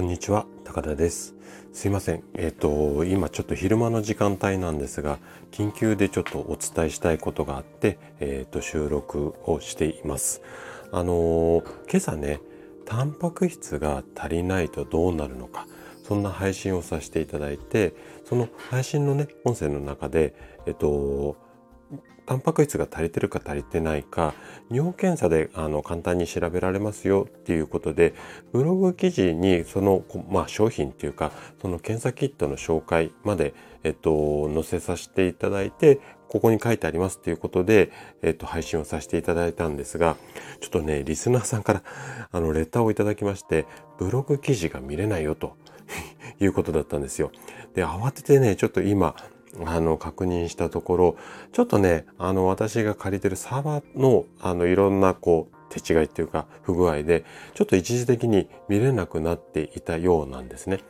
こんにちは、高田です。すいません。えっ、ー、と、今ちょっと昼間の時間帯なんですが、緊急でちょっとお伝えしたいことがあって、えっ、ー、と、収録をしています。あの今朝ね、タンパク質が足りないとどうなるのか、そんな配信をさせていただいて、その配信のね、音声の中で、えっ、と、タンパク質が足りてるか足りてないか尿検査であの簡単に調べられますよっていうことでブログ記事にその、まあ、商品っていうかその検査キットの紹介まで、えっと、載せさせていただいてここに書いてありますっていうことで、えっと、配信をさせていただいたんですがちょっとねリスナーさんからあのレターをいただきましてブログ記事が見れないよと いうことだったんですよ。で慌ててねちょっと今あの、確認したところ、ちょっとね、あの、私が借りてるサーバーの、あの、いろんな、こう、手違いっていうか、不具合で、ちょっと一時的に見れなくなっていたようなんですね。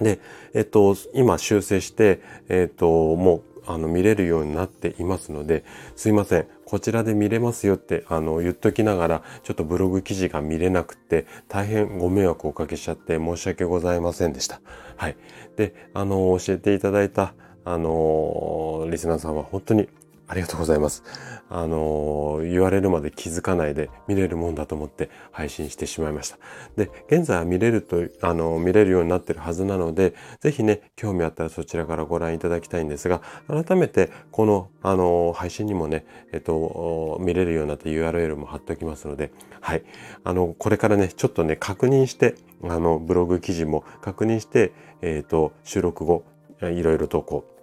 で、えっと、今修正して、えっと、もう、あの、見れるようになっていますので、すいません。こちらで見れますよって、あの、言っときながら、ちょっとブログ記事が見れなくて、大変ご迷惑をおかけしちゃって申し訳ございませんでした。はい。で、あの、教えていただいた、あのリスナーさんは本当にありがとうございます。あの言われるまで気づかないで見れるもんだと思って配信してしまいました。で、現在は見れると、あの見れるようになってるはずなので、ぜひね、興味あったらそちらからご覧いただきたいんですが、改めてこの、あの配信にもね、えっと、見れるようになった URL も貼っておきますので、はい。あの、これからね、ちょっとね、確認して、あの、ブログ記事も確認して、えっ、と、収録後、いろいろとこう、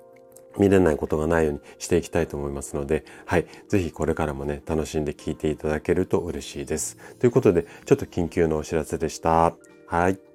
見れないことがないようにしていきたいと思いますので、はい。ぜひこれからもね、楽しんで聞いていただけると嬉しいです。ということで、ちょっと緊急のお知らせでした。はい。